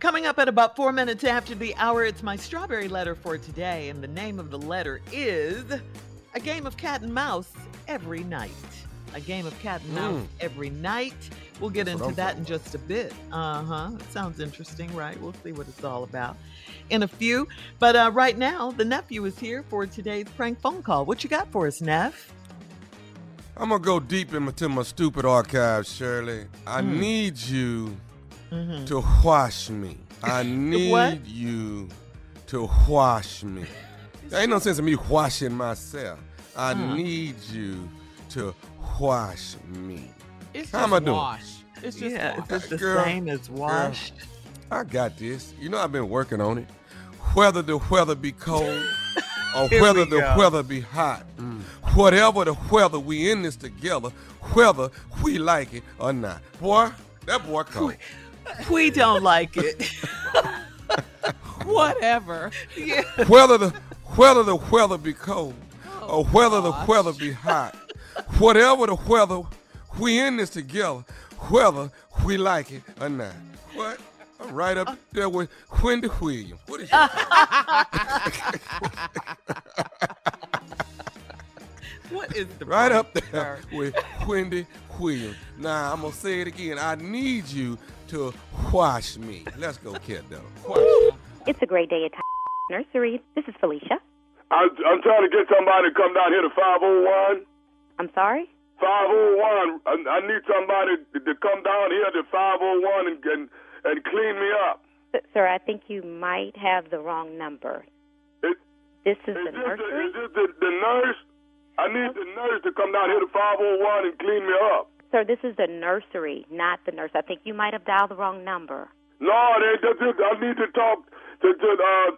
Coming up at about four minutes after the hour, it's my strawberry letter for today, and the name of the letter is A Game of Cat and Mouse Every Night a game of cat and mouse mm. every night. We'll get That's into that in just a bit. Uh huh. Sounds interesting, right? We'll see what it's all about in a few. But uh, right now, the nephew is here for today's prank phone call. What you got for us, Neff? I'm gonna go deep into my stupid archives, Shirley. I mm. need you mm-hmm. to wash me. I need you to wash me. There ain't no sense in me washing myself. I mm. need you to wash me. It's How am I doing? Wash. It's just yeah, wash. it's the girl, same as washed. Girl, I got this. You know I've been working on it. Whether the weather be cold or whether the go. weather be hot, mm. whatever the weather, we in this together, whether we like it or not. Boy, that boy cold. We, we don't like it. Whatever. Yeah. Whether the whether the weather be cold oh, or whether gosh. the weather be hot, whatever the weather, we in this together, whether we like it or not. What? I'm right up there with Wendy Williams. What is What is the right up there with Wendy Williams? Now I'm gonna say it again. I need you to wash me. Let's go, kiddo. It's a great day at Nursery. This is Felicia. I, I'm trying to get somebody to come down here to 501. I'm sorry? 501. I, I need somebody to, to come down here to 501 and, and, and clean me up. Sir, I think you might have the wrong number. It, this is, is the this nursery? The, is this the, the nurse? I need the nurse to come down here to 501 and clean me up. Sir, this is the nursery, not the nurse. I think you might have dialed the wrong number. No, they, they, they, I need to talk to, to uh,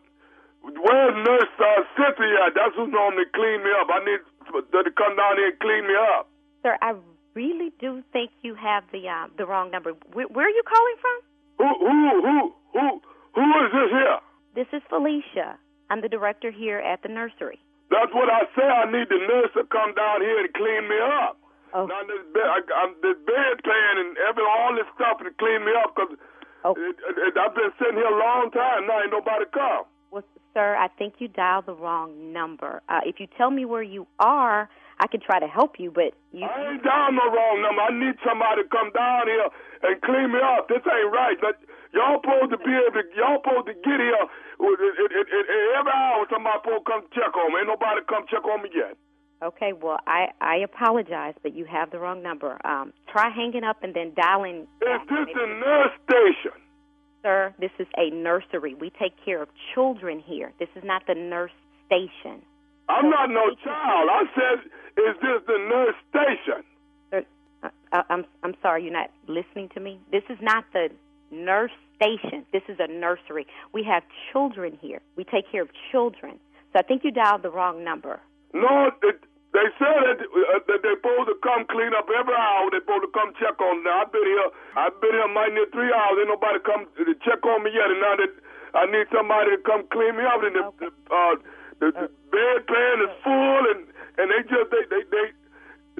where's Nurse uh, Cynthia? That's who normally clean me up. I need to come down here and clean me up. Sir, I really do think you have the uh, the wrong number. Where, where are you calling from? Who who who who who is this here? This is Felicia. I'm the director here at the nursery. That's what I say. I need the nurse to come down here and clean me up. Oh. Now this bed, I, I'm this bedpan and every all this stuff to clean me up because Oh. it, it, it, I've been sitting here a long time. Now ain't nobody come. Well, sir, I think you dialed the wrong number. Uh, if you tell me where you are, I can try to help you, but you. I ain't down no wrong number. I need somebody to come down here and clean me up. This ain't right. That, y'all supposed to be able to. Y'all supposed to get here. It, it, it, every hour somebody supposed to come check on me. Ain't nobody come check on me yet. Okay, well, I I apologize, but you have the wrong number. Um, try hanging up and then dialing. Is this the nurse station? Sir, this is a nursery. We take care of children here. This is not the nurse station. I'm not no child. I said, is this the nurse station? Sir, I, I, I'm I'm sorry, you're not listening to me. This is not the nurse station. This is a nursery. We have children here. We take care of children. So I think you dialed the wrong number. No, it, they said that, uh, that they're supposed to come clean up every hour. They're supposed to come check on me. Now, I've been here. I've been here mighty near three hours. Ain't nobody come to check on me yet. And now that I need somebody to come clean me up, and the, the, uh, the, the bedpan is full, and and they just they they they.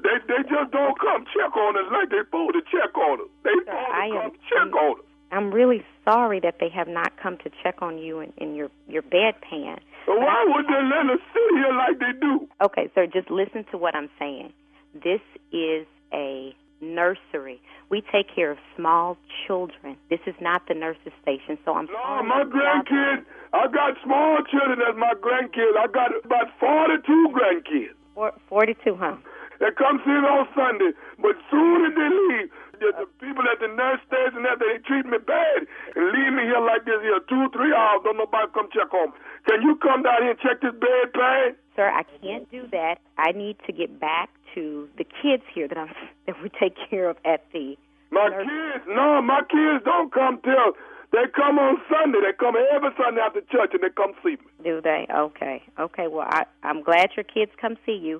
They they just don't come check on us like they supposed to check on us. They supposed to come am- check on us. I'm really sorry that they have not come to check on you in, in your your bedpan. So why would they let us sit here like they do? Okay, sir, just listen to what I'm saying. This is a nursery. We take care of small children. This is not the nurse's station, so I'm sorry. No, my grandkids. I got small children as my grandkids. I got about forty-two grandkids. Four, 42, huh? They come see me on Sunday, but soon as they leave, the, the people at the nurse station that they treat me bad and leave me here like this here two, three hours. Don't nobody come check on me. Can you come down here and check this bed pan? Sir, I can't do that. I need to get back to the kids here that I'm that we take care of at the My nurse- kids, no, my kids don't come till they come on Sunday. They come every Sunday after church and they come see me. Do they? Okay. Okay. Well, I, I'm glad your kids come see you,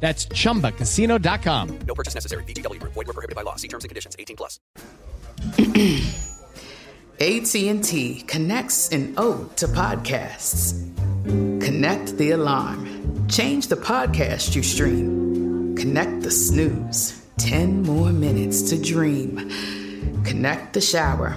That's chumbacasino.com. No purchase necessary. VGW Group. Void were prohibited by law. See terms and conditions. 18 plus. AT&T connects an ode to podcasts. Connect the alarm. Change the podcast you stream. Connect the snooze. 10 more minutes to dream. Connect the shower.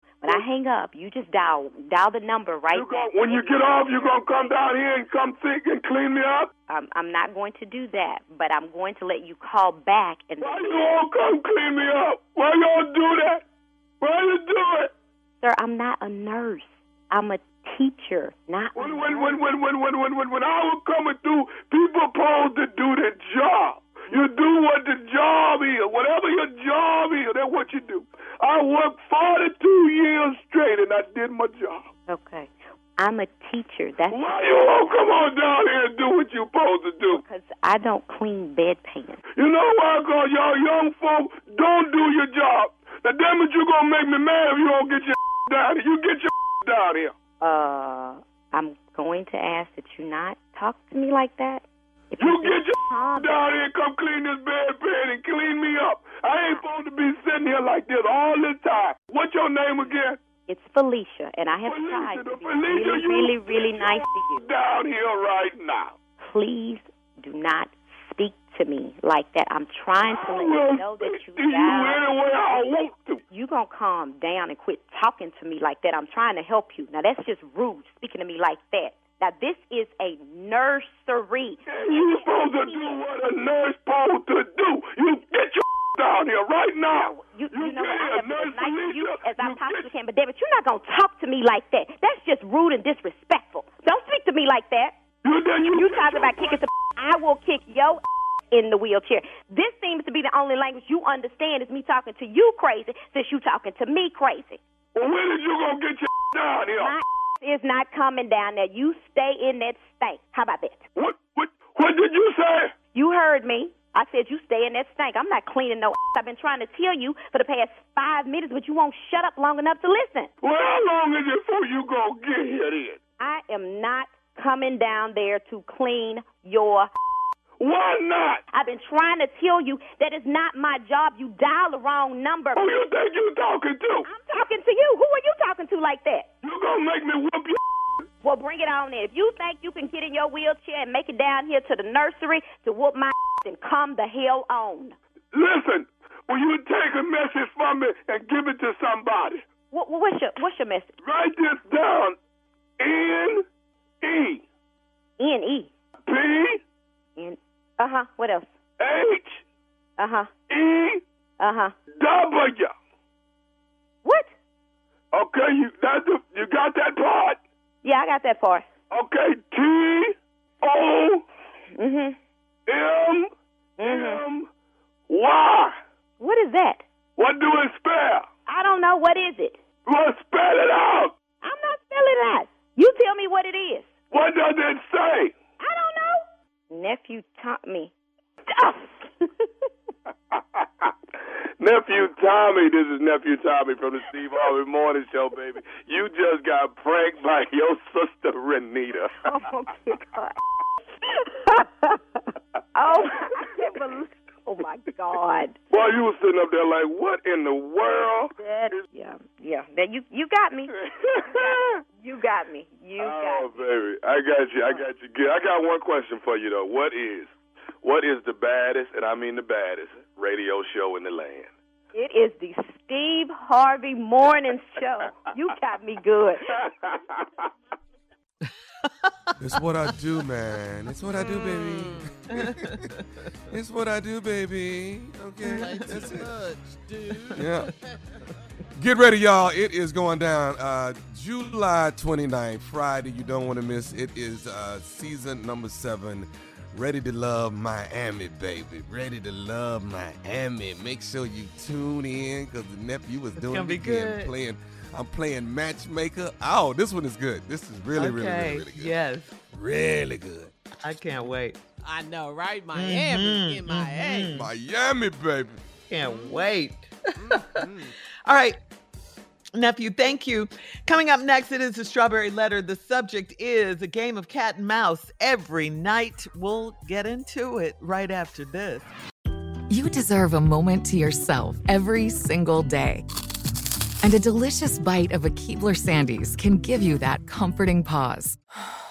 When I hang up, you just dial dial the number right You gon- when you get off, you gonna come down here and come think and clean me up? Um, I'm not going to do that, but I'm going to let you call back and. Why you all come clean me up? Why y'all do that? Why you do it? Sir, I'm not a nurse. I'm a teacher, not. When when when when when when when when, when I was coming through, people supposed to do their job. You do what the job is, whatever your job is. That's what you do. I worked 42 years straight, and I did my job. Okay. I'm a teacher. That's Why you all come on down here and do what you're supposed to do? because I don't clean bedpans. You know why? Cause y'all young folk don't do your job. The damn it, you gonna make me mad if you don't get your down here. You get your down here. Uh, I'm going to ask that you not talk to me like that. You get your down here and come clean this bedpan and clean me up. I ain't supposed to be sitting here like this all this time. What's your name again? It's Felicia, and I have tried to be Felicia, really, really, really nice to you. Down here right now. Please do not speak to me like that. I'm trying to let you know that you To you any way I want to. You gonna calm down and quit talking to me like that. I'm trying to help you. Now that's just rude speaking to me like that. Now this is a nursery. You supposed to do what a nurse supposed to do. You get your down here right now. You, you know what? I have been as nice to you as I possibly can, but David, you're not gonna talk to me like that. That's just rude and disrespectful. Don't speak to me like that. You, you talking about kicking some? I will kick your in the wheelchair. This seems to be the only language you understand is me talking to you crazy, since you talking to me crazy. Well, when is you gonna get your down here? My is not coming down there. You stay in that stank. How about that? What? What? What did you say? You heard me. I said you stay in that stank. I'm not cleaning no. I've been trying to tell you for the past five minutes, but you won't shut up long enough to listen. Well, how long is it before you gonna get here then? I am not coming down there to clean your. Why not? I've been trying to tell you that it's not my job. You dial the wrong number. Who you think you talking to? I'm talking to you. Who are you talking to like that? You gonna make me whoop your Well, bring it on in. If you think you can get in your wheelchair and make it down here to the nursery to whoop my then come the hell on. Listen, will you take a message from me and give it to somebody? What, what's your What's your message? Write this down. N E N E P N. Uh huh. What else? H Uh huh. E Uh huh. W. What? Okay, you that the, you got that part? Yeah, I got that part. Okay, T O Mhm. M Mhm. M Y. What is that? What do it spell? I don't know. What is it? Well, spell it out. I'm not spelling it out. You tell me what it is. What does it say? I don't. Nephew Tommy. Nephew Tommy, this is Nephew Tommy from the Steve Harvey Morning Show, baby. You just got pranked by your sister Renita. oh, my God. oh, I can't believe. Oh my God. Boy, you was sitting up there like, what in the world? That, yeah, yeah. That you you got me. you got me. You oh, got Oh, baby, I got you. I got you. Good. I got one question for you though. What is, what is the baddest, and I mean the baddest, radio show in the land? It is the Steve Harvey Morning Show. You got me good. It's what I do, man. It's what I do, baby. Mm. it's what I do, baby. Okay, that's it. Much, dude. Yeah. Get ready, y'all. It is going down uh, July 29th, Friday. You don't want to miss. It is uh, season number seven Ready to love Miami, baby. Ready to love Miami. Make sure you tune in because the nephew was doing it again. good. Playing, I'm playing matchmaker. Oh, this one is good. This is really, really, okay. really, really good. Yes. Really good. I can't wait. I know, right? Miami in Miami. Miami, baby. Can't wait. All right. Nephew, thank you. Coming up next, it is the Strawberry Letter. The subject is a game of cat and mouse every night. We'll get into it right after this. You deserve a moment to yourself every single day. And a delicious bite of a Keebler Sandies can give you that comforting pause.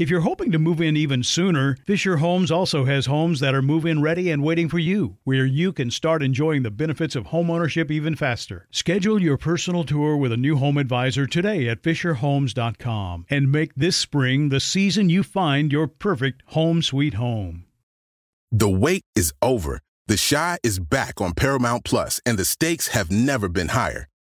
If you're hoping to move in even sooner, Fisher Homes also has homes that are move in ready and waiting for you, where you can start enjoying the benefits of homeownership even faster. Schedule your personal tour with a new home advisor today at FisherHomes.com and make this spring the season you find your perfect home sweet home. The wait is over. The Chi is back on Paramount Plus, and the stakes have never been higher.